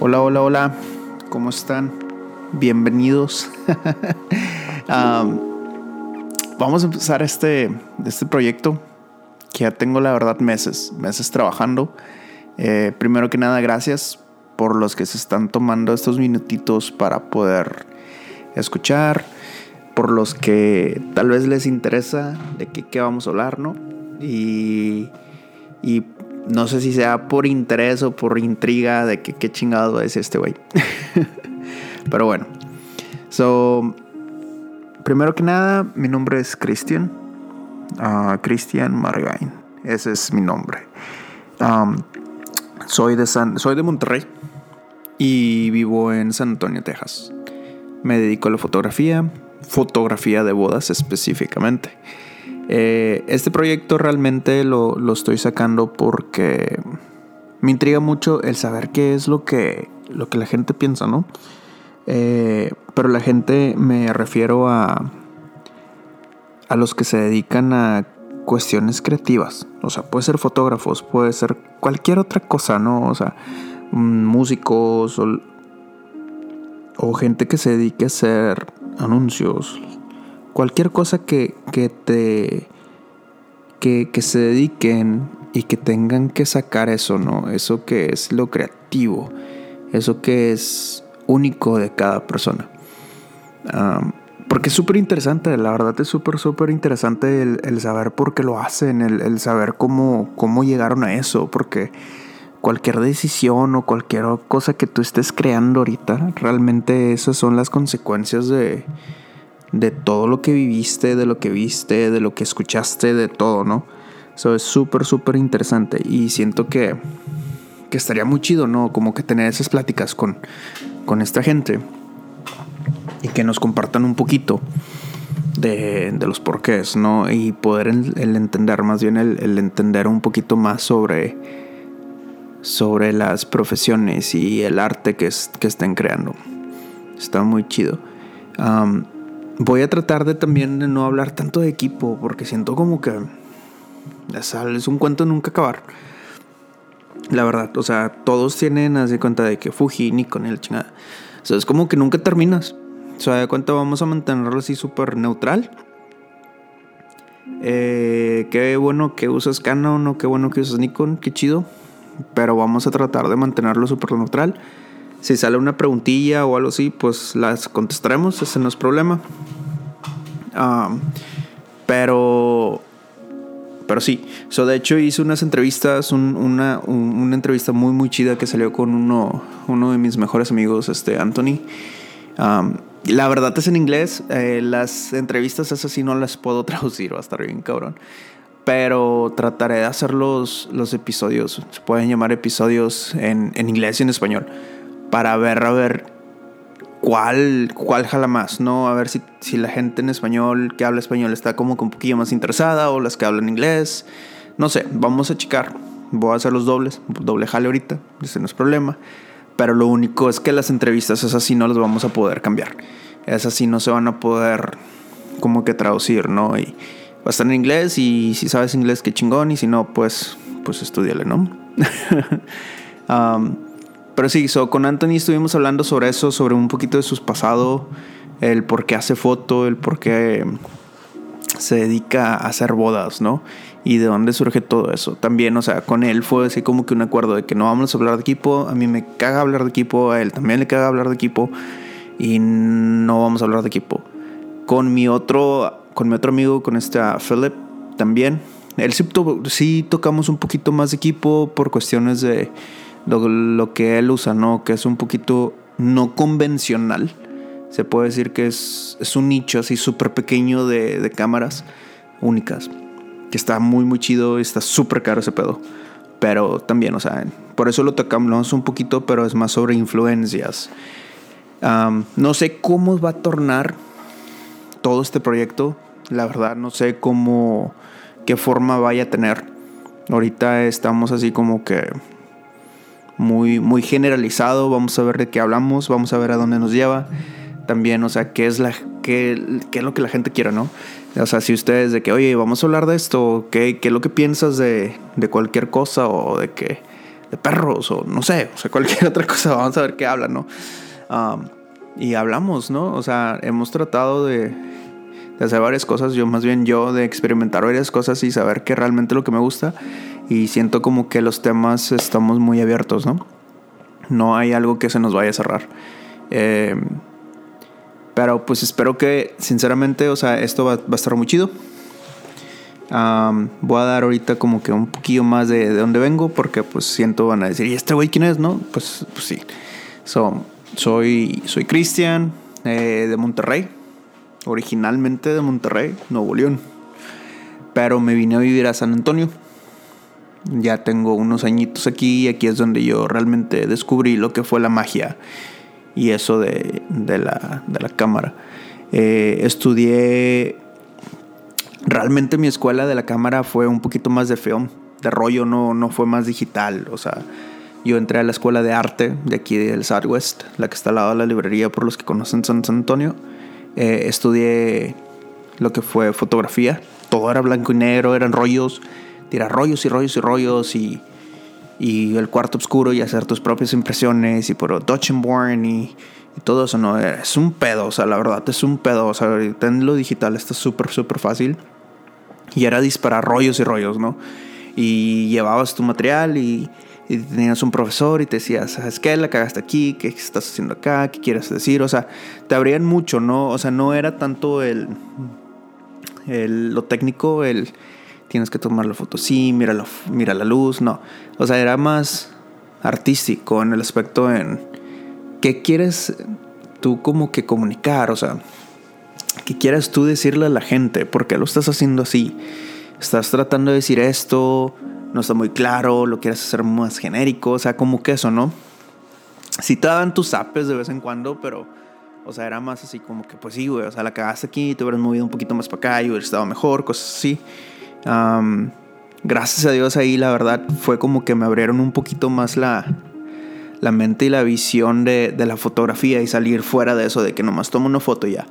Hola, hola, hola. ¿Cómo están? Bienvenidos. vamos a empezar este, este proyecto que ya tengo la verdad meses, meses trabajando. Eh, primero que nada, gracias por los que se están tomando estos minutitos para poder escuchar, por los que tal vez les interesa de qué, vamos a hablar, ¿no? Y, y no sé si sea por interés o por intriga de que qué chingado es este güey. Pero bueno. So, primero que nada, mi nombre es Cristian. Uh, Cristian Margain. Ese es mi nombre. Soy, de San, soy de Monterrey y vivo en San Antonio, Texas. Me dedico a la fotografía, fotografía de bodas específicamente. Eh, este proyecto realmente lo, estoy sacando porque me intriga mucho el saber qué es lo que, lo que la gente piensa, ¿no? Eh, pero la gente me refiero a, a los que se dedican a cuestiones creativas. O sea, puede ser fotógrafos, puede ser cualquier otra cosa, ¿no? O sea, mm, músicos o, o gente que se dedique a hacer anuncios, cualquier cosa que, te. Que, que, se dediquen y que tengan que sacar eso, ¿no? Eso que es lo creativo, eso que es único de cada persona. porque es súper interesante, la verdad es súper, súper interesante el, saber por qué lo hacen, el, el, saber cómo, cómo llegaron a eso, porque cualquier decisión o cualquier cosa que tú estés creando ahorita, realmente esas son las consecuencias de, de todo lo que viviste, de lo que viste, de lo que escuchaste, de todo, ¿no? Eso es súper, súper interesante y siento que, que estaría muy chido, ¿no? Como que tener esas pláticas con, con esta gente y que nos compartan un poquito de, de los porqués, ¿no? Y poder el, entender, más bien el, entender un poquito más sobre, sobre las profesiones y el arte que, que estén creando. Está muy chido. Voy a tratar de también de no hablar tanto de equipo, porque siento como que es un cuento nunca acabar. La verdad, o sea, todos tienen así cuenta de que Fuji, Nikon el chingada. O sea, es como que nunca terminas. O sea, de cuenta vamos a mantenerlo así súper neutral. Eh, qué bueno que usas Canon o qué bueno que usas Nikon, qué chido. Pero vamos a tratar de mantenerlo súper neutral. Si sale una preguntilla o algo así, pues las contestaremos, ese no es problema. Ah, pero pero sí, so, de hecho hice unas entrevistas, una, entrevista muy muy chida que salió con uno, uno de mis mejores amigos, este Anthony. Um, la verdad es en inglés, eh, las entrevistas esas sí no las puedo traducir, va a estar bien cabrón. Pero trataré de hacer los, los episodios, se pueden llamar episodios en, en inglés y en español para ver, a ver cuál, cuál jala más, ¿no? A ver si, si la gente en español, que habla español, está como que un poquillo más interesada o las que hablan inglés. No sé, vamos a checar. Voy a hacer los dobles, doble jale ahorita, ese no es problema. Pero lo único es que las entrevistas esas sí no las vamos a poder cambiar. Esas sí no se van a poder como que traducir, ¿no? Y va a estar en inglés y si sabes inglés, qué chingón. Y si no, pues, pues estudiale, ¿no? um, pero sí, con Anthony estuvimos hablando sobre eso, sobre un poquito de su pasado, el por qué hace foto, el por qué se dedica a hacer bodas, ¿no? Y de dónde surge todo eso. También, o sea, con él fue así como que un acuerdo de que no vamos a hablar de equipo, a mí me caga hablar de equipo, a él también le caga hablar de equipo y no vamos a hablar de equipo. Con mi otro, con mi otro amigo, con este Philip, también. Él sí, sí tocamos un poquito más de equipo por cuestiones de lo, que él usa, ¿no? Que es un poquito no convencional. Se puede decir que es, es un nicho así súper pequeño de, de, cámaras únicas. Que está muy, muy chido y está súper caro ese pedo. Pero también, o sea, por eso lo tocamos un poquito, pero es más sobre influencias. no sé cómo va a tornar todo este proyecto. La verdad, no sé cómo, qué forma vaya a tener. Ahorita estamos así como que muy, muy generalizado. Vamos a ver de qué hablamos, vamos a ver a dónde nos lleva. También, o sea, qué es la, qué, qué es lo que la gente quiere, ¿no? O sea, si ustedes de que, oye, vamos a hablar de esto, ¿qué, qué es lo que piensas de, de cualquier cosa o de que de perros o no sé, o sea, cualquier otra cosa, vamos a ver qué hablan, ¿no? y hablamos, ¿no? O sea, hemos tratado de, de, hacer varias cosas, yo más bien yo de experimentar varias cosas y saber qué realmente es lo que me gusta y siento como que los temas estamos muy abiertos, ¿no? No hay algo que se nos vaya a cerrar. Eh, pero pues espero que, sinceramente, o sea, esto va, a estar muy chido. voy a dar ahorita como que un poquillo más de, de dónde vengo, porque pues siento van a decir, ¿y este güey quién es? ¿No? Pues, pues sí. soy soy Cristian eh, de Monterrey, originalmente de Monterrey, Nuevo León. Pero me vine a vivir a San Antonio. Ya tengo unos añitos aquí y aquí es donde yo realmente descubrí lo que fue la magia y eso de, la, cámara. Eh, estudié, realmente mi escuela de la cámara fue un poquito más de feón, de rollo, no, no fue más digital, o sea, yo entré a la escuela de arte de aquí del Southwest, la que está al lado de la librería por los que conocen San, Antonio. Eh, estudié lo que fue fotografía, todo era blanco y negro, eran rollos, tirar rollos y rollos y rollos y y el cuarto oscuro y hacer tus propias impresiones y por Dutch and Born y, todo eso, ¿no? Es un pedo, o sea, la verdad es un pedo, o sea, lo digital está súper, súper fácil y era disparar rollos y rollos, ¿no? Y llevabas tu material y, tenías un profesor y te decías, ¿sabes qué? La cagaste aquí, ¿qué estás haciendo acá? ¿Qué quieres decir? O sea, te abrían mucho, ¿no? O sea, no era tanto el, el lo técnico, el tienes que tomar la foto sí, mira la, mira la luz, no. O sea, era más artístico en el aspecto en qué quieres tú como que comunicar, o sea, qué quieres tú decirle a la gente, porque lo estás haciendo así. Estás tratando de decir esto, no está muy claro, lo quieres hacer más genérico, o sea, como que eso, ¿no? Sí te daban tus apes de vez en cuando, pero, o sea, era más así como que, pues sí, güey, o sea, la cagaste aquí, te hubieras movido un poquito más para acá y hubieras estado mejor, cosas así gracias a Dios ahí la verdad fue como que me abrieron un poquito más la, la mente y la visión de, la fotografía y salir fuera de eso, de que nomás tomo una foto ya,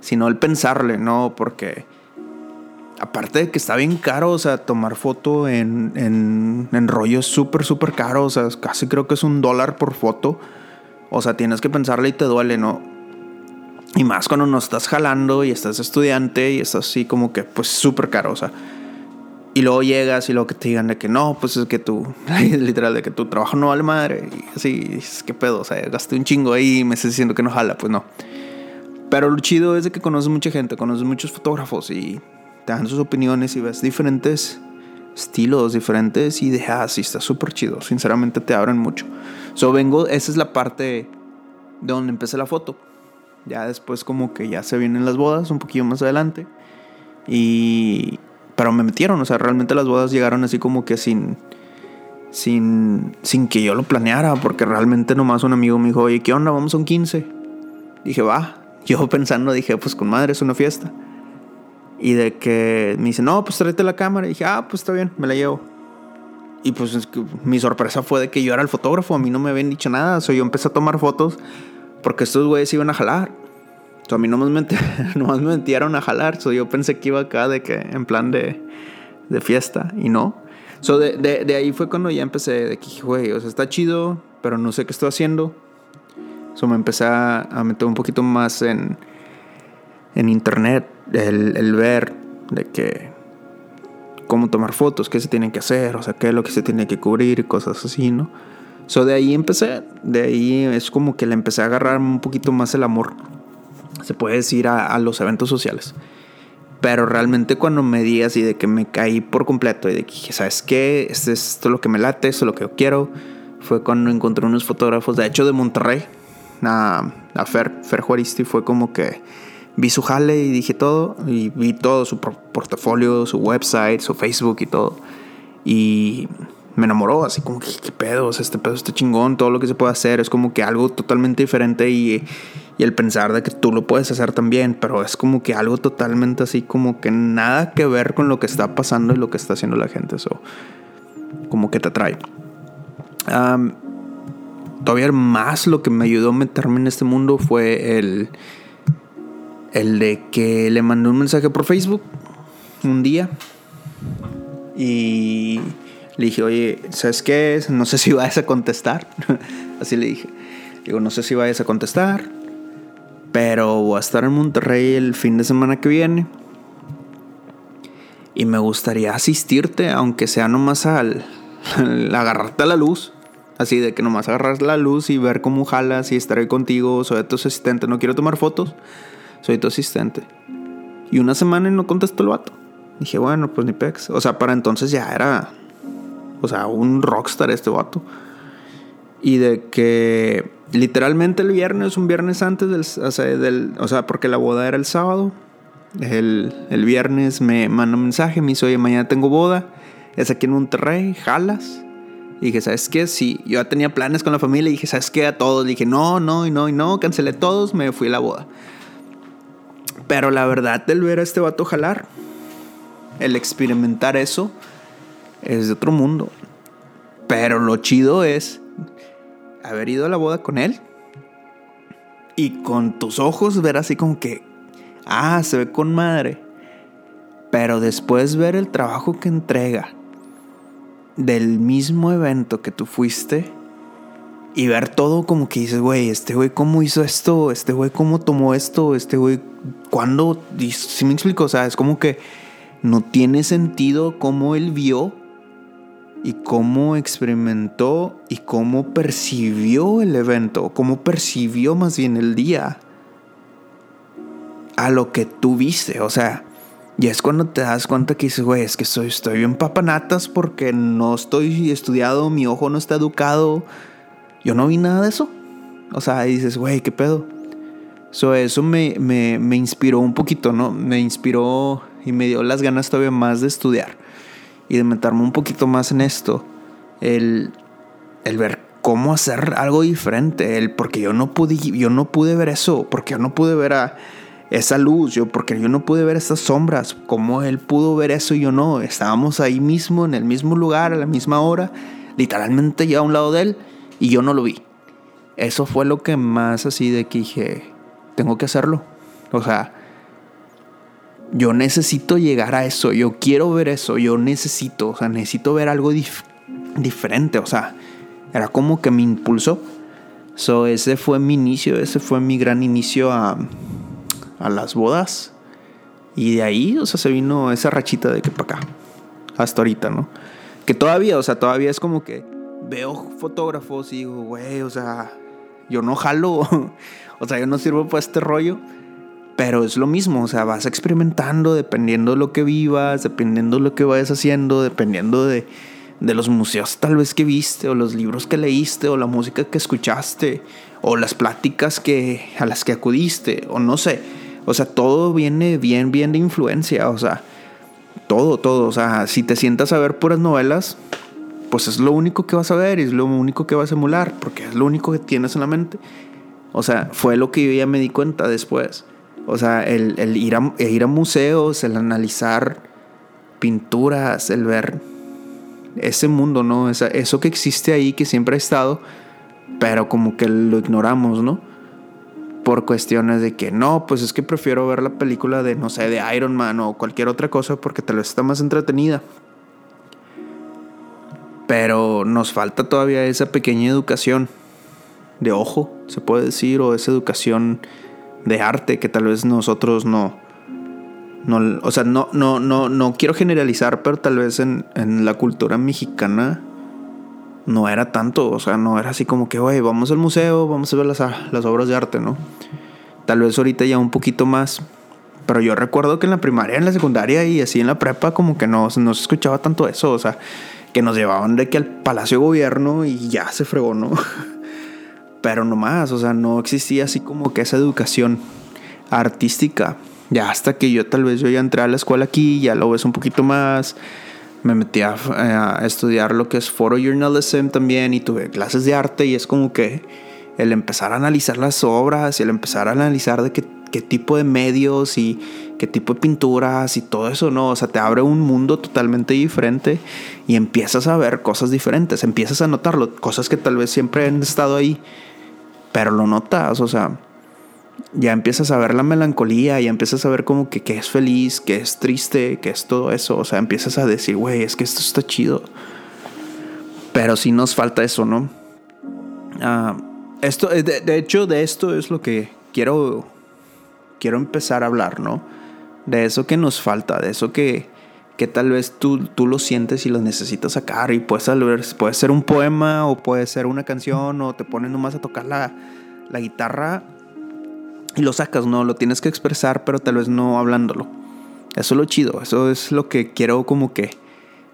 sino el pensarle, ¿no? Porque aparte de que está bien caro, o sea, tomar foto en, en, en rollos súper, súper caro, o sea, casi creo que es un dólar por foto, o sea, tienes que pensarle y te duele, ¿no? Y más cuando no estás jalando y estás estudiante y estás así como que, pues súper caro, o sea y luego llegas y luego que te digan de que no, pues es que tú, literal, de que tu trabajo no vale madre. Y así, es que pedo, o sea, gasté un chingo ahí y me estás diciendo que no jala, pues no. Pero lo chido es de que conoces mucha gente, conoces muchos fotógrafos y te dan sus opiniones y ves diferentes estilos, diferentes ideas y está súper chido. Sinceramente te abren mucho. So vengo, esa es la parte de donde empecé la foto. Ya después como que ya se vienen las bodas un poquito más adelante. Y pero me metieron, o sea, realmente las bodas llegaron así como que sin, sin, sin que yo lo planeara, porque realmente nomás un amigo me dijo, oye, ¿qué onda? Vamos a un 15. Dije, va. Yo pensando, dije, pues con madre, es una fiesta. Y de que me dice, no, pues tráete la cámara. Y dije, ah, pues está bien, me la llevo. Y pues mi sorpresa fue de que yo era el fotógrafo, a mí no me habían dicho nada. O sea, yo empecé a tomar fotos porque estos güeyes iban a jalar a mí nomás me, nomás me metieron a jalar. So, yo pensé que iba acá de que en plan de, de fiesta y no. So, de, de, de, ahí fue cuando ya empecé de que, güey, o sea, está chido, pero no sé qué estoy haciendo. So, me empecé a, meter un poquito más en, en internet, el, el ver de que cómo tomar fotos, qué se tienen que hacer, o sea, qué es lo que se tiene que cubrir cosas así, ¿no? So, de ahí empecé, de ahí es como que le empecé a agarrar un poquito más el amor se puede decir, a, los eventos sociales. Pero realmente cuando me di así de que me caí por completo y de que ¿sabes qué? Este es esto lo que me late, esto es lo que yo quiero. Fue cuando encontré unos fotógrafos, de hecho de Monterrey, a, a Fer, Fer Juaristi, fue como que vi su jale y dije todo, y vi todo, su portafolio, su website, su Facebook y todo. Y me enamoró, así como que, ¿qué pedo? este pedo está chingón, todo lo que se puede hacer es como que algo totalmente diferente y, y el pensar de que tú lo puedes hacer también, pero es como que algo totalmente así como que nada que ver con lo que está pasando y lo que está haciendo la gente, eso como que te atrae. todavía más lo que me ayudó a meterme en este mundo fue el El de que le mandé un mensaje por Facebook un día y le dije, oye, ¿sabes qué? No sé si vayas a contestar. Así le dije. Digo, no sé si vayas a contestar, pero voy a estar en Monterrey el fin de semana que viene. Y me gustaría asistirte, aunque sea nomás al, agarrarte a la luz. Así de que nomás agarras la luz y ver cómo jalas y estar ahí contigo. Soy tu asistente. No quiero tomar fotos. Soy tu asistente. Y una semana y no contestó el vato. Dije, bueno, pues ni pex. O sea, para entonces ya era. O sea, un rockstar este vato. Y de que literalmente el viernes, un viernes antes del. O sea, del, o sea porque la boda era el sábado. El, el viernes me mandó un mensaje, me dice, oye, mañana tengo boda. Es aquí en Monterrey, jalas. Y dije, ¿sabes qué? Sí, yo ya tenía planes con la familia dije, ¿sabes qué? A todos. dije, no, no, y no, y no, cancelé todos, me fui a la boda. Pero la verdad, el ver a este vato jalar, el experimentar eso, es de otro mundo. Pero lo chido es haber ido a la boda con él y con tus ojos ver así como que, ah, se ve con madre. Pero después ver el trabajo que entrega del mismo evento que tú fuiste y ver todo como que dices, güey, este güey cómo hizo esto, este güey cómo tomó esto, este güey cuándo, si me explico, o sea, es como que no tiene sentido cómo él vio y cómo experimentó y cómo percibió el evento, cómo percibió más bien el día a lo que tú viste, o sea, y es cuando te das cuenta que dices, güey, es que soy, estoy bien papanatas porque no estoy estudiado, mi ojo no está educado, yo no vi nada de eso. O sea, dices, güey, ¿qué pedo? So, eso me, me, me inspiró un poquito, ¿no? Me inspiró y me dio las ganas todavía más de estudiar y de meterme un poquito más en esto. El, el ver cómo hacer algo diferente, el porque yo no pude, yo no pude ver eso, porque yo no pude ver esa luz, yo porque yo no pude ver esas sombras, cómo él pudo ver eso y yo no. Estábamos ahí mismo, en el mismo lugar, a la misma hora, literalmente ya a un lado de él y yo no lo vi. Eso fue lo que más así de que dije, tengo que hacerlo. O sea, yo necesito llegar a eso, yo quiero ver eso, yo necesito, o sea, necesito ver algo diferente, o sea, era como que me impulsó. So, ese fue mi inicio, ese fue mi gran inicio a, a las bodas. Y de ahí, o sea, se vino esa rachita de que para acá. Hasta ahorita, ¿no? Que todavía, o sea, todavía es como que veo fotógrafos y digo, güey, o sea, yo no jalo. o sea, yo no sirvo para este rollo. Pero es lo mismo, o sea, vas experimentando dependiendo de lo que vivas, dependiendo de lo que vayas haciendo, dependiendo de, de los museos tal vez que viste, o los libros que leíste, o la música que escuchaste, o las pláticas que, a las que acudiste, o no sé. O sea, todo viene bien, bien de influencia, o sea, todo, todo. O sea, si te sientas a ver puras novelas, pues es lo único que vas a ver es lo único que vas a emular, porque es lo único que tienes en la mente. O sea, fue lo que yo ya me di cuenta después. O sea, el, ir, a, ir a museos, el analizar pinturas, el ver ese mundo, ¿no? eso que existe ahí, que siempre ha estado, pero como que lo ignoramos, ¿no? Por cuestiones de que no, pues es que prefiero ver la película de, no sé, de Iron Man o cualquier otra cosa porque tal vez está más entretenida. Pero nos falta todavía esa pequeña educación de ojo, se puede decir, o esa educación de arte que tal vez nosotros no, no o sea, no, no, no, no quiero generalizar, pero tal vez en, en la cultura mexicana no era tanto, o sea, no era así como que, oye, vamos al museo, vamos a ver las, las obras de arte, ¿no? Tal vez ahorita ya un poquito más, pero yo recuerdo que en la primaria, en la secundaria y así en la prepa como que no, no se escuchaba tanto eso, o sea, que nos llevaban de que al Palacio Gobierno y ya se fregó, ¿no? Pero no más, o sea, no existía así como que esa educación artística. Ya hasta que yo tal vez yo ya entré a la escuela aquí, ya lo ves un poquito más. Me metí a, estudiar lo que es photojournalism también y tuve clases de arte y es como que el empezar a analizar las obras y el empezar a analizar de qué, qué tipo de medios y qué tipo de pinturas y todo eso, ¿no? O sea, te abre un mundo totalmente diferente y empiezas a ver cosas diferentes, empiezas a notarlo, cosas que tal vez siempre han estado ahí pero lo notas, o sea, ya empiezas a ver la melancolía, ya empiezas a ver como que, que es feliz, que es triste, que es todo eso. O sea, empiezas a decir, güey, es que esto está chido. Pero sí nos falta eso, ¿no? Ah, esto, de, de, hecho, de esto es lo que quiero, quiero empezar a hablar, ¿no? De eso que nos falta, de eso que, que tal vez tú, tú lo sientes y lo necesitas sacar. Y puedes, puede ser un poema o puede ser una canción o te pones nomás a tocar la, la guitarra y lo sacas, ¿no? Lo tienes que expresar, pero tal vez no hablándolo. Eso es lo chido, eso es lo que quiero como que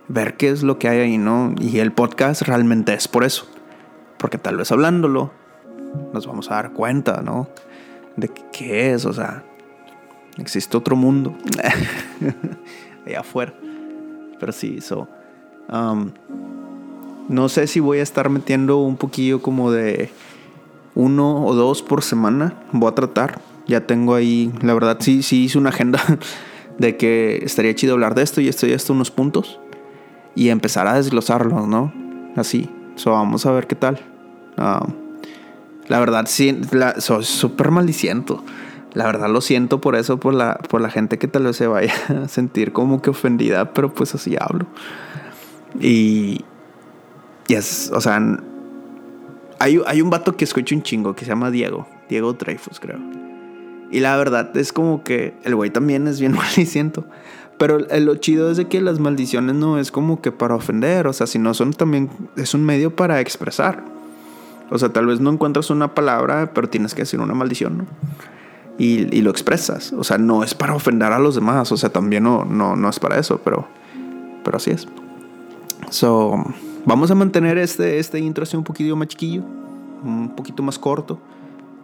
ver qué es lo que hay ahí, ¿no? Y el podcast realmente es por eso. Porque tal vez hablándolo nos vamos a dar cuenta, ¿no? De qué es, o sea, existe otro mundo allá afuera. Pero sí, eso. Um, no sé si voy a estar metiendo un poquillo como de uno o dos por semana. Voy a tratar. Ya tengo ahí, la verdad, sí, sí hice una agenda de que estaría chido hablar de esto y esto y esto, unos puntos. Y empezar a desglosarlos, ¿no? Así. So, vamos a ver qué tal. Ah, la verdad, sí, soy súper maldiciento. La verdad lo siento por eso, por la, por la gente que tal vez se vaya a sentir como que ofendida, pero pues así hablo. Y, y es, o sea, hay, un vato que escucho un chingo que se llama Diego. Diego Dreyfus, creo. Y la verdad es como que el güey también es bien maldiciento. Pero lo chido es de que las maldiciones no es como que para ofender. O sea, sino son también. Es un medio para expresar. O sea, tal vez no encuentras una palabra, pero tienes que decir una maldición, ¿no? Y, lo expresas. O sea, no es para ofender a los demás. O sea, también no, no, no es para eso, pero, pero así es. So. Vamos a mantener este, este intro así un poquito más chiquillo, un poquito más corto,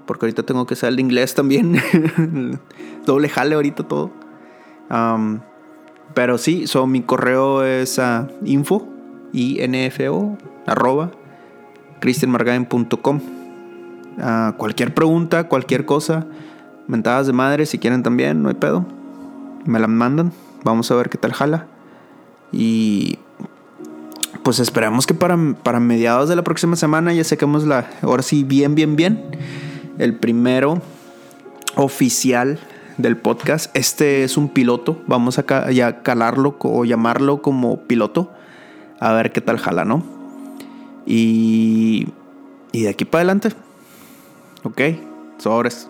porque ahorita tengo que saber el inglés también. Doble jale ahorita todo. pero sí, so, mi correo es uh, info, info, arroba, cristianmargain.com. Uh, cualquier pregunta, cualquier cosa, mentadas de madre, si quieren también, no hay pedo. Me la mandan, vamos a ver qué tal jala. Y pues esperamos que para, para mediados de la próxima semana ya saquemos la, ahora sí, bien, bien, bien, el primero oficial del podcast. Este es un piloto, vamos a ya calarlo o llamarlo como piloto, a ver qué tal jala, ¿no? Y, y de aquí para adelante, ok, sobres.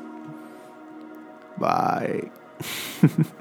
Bye.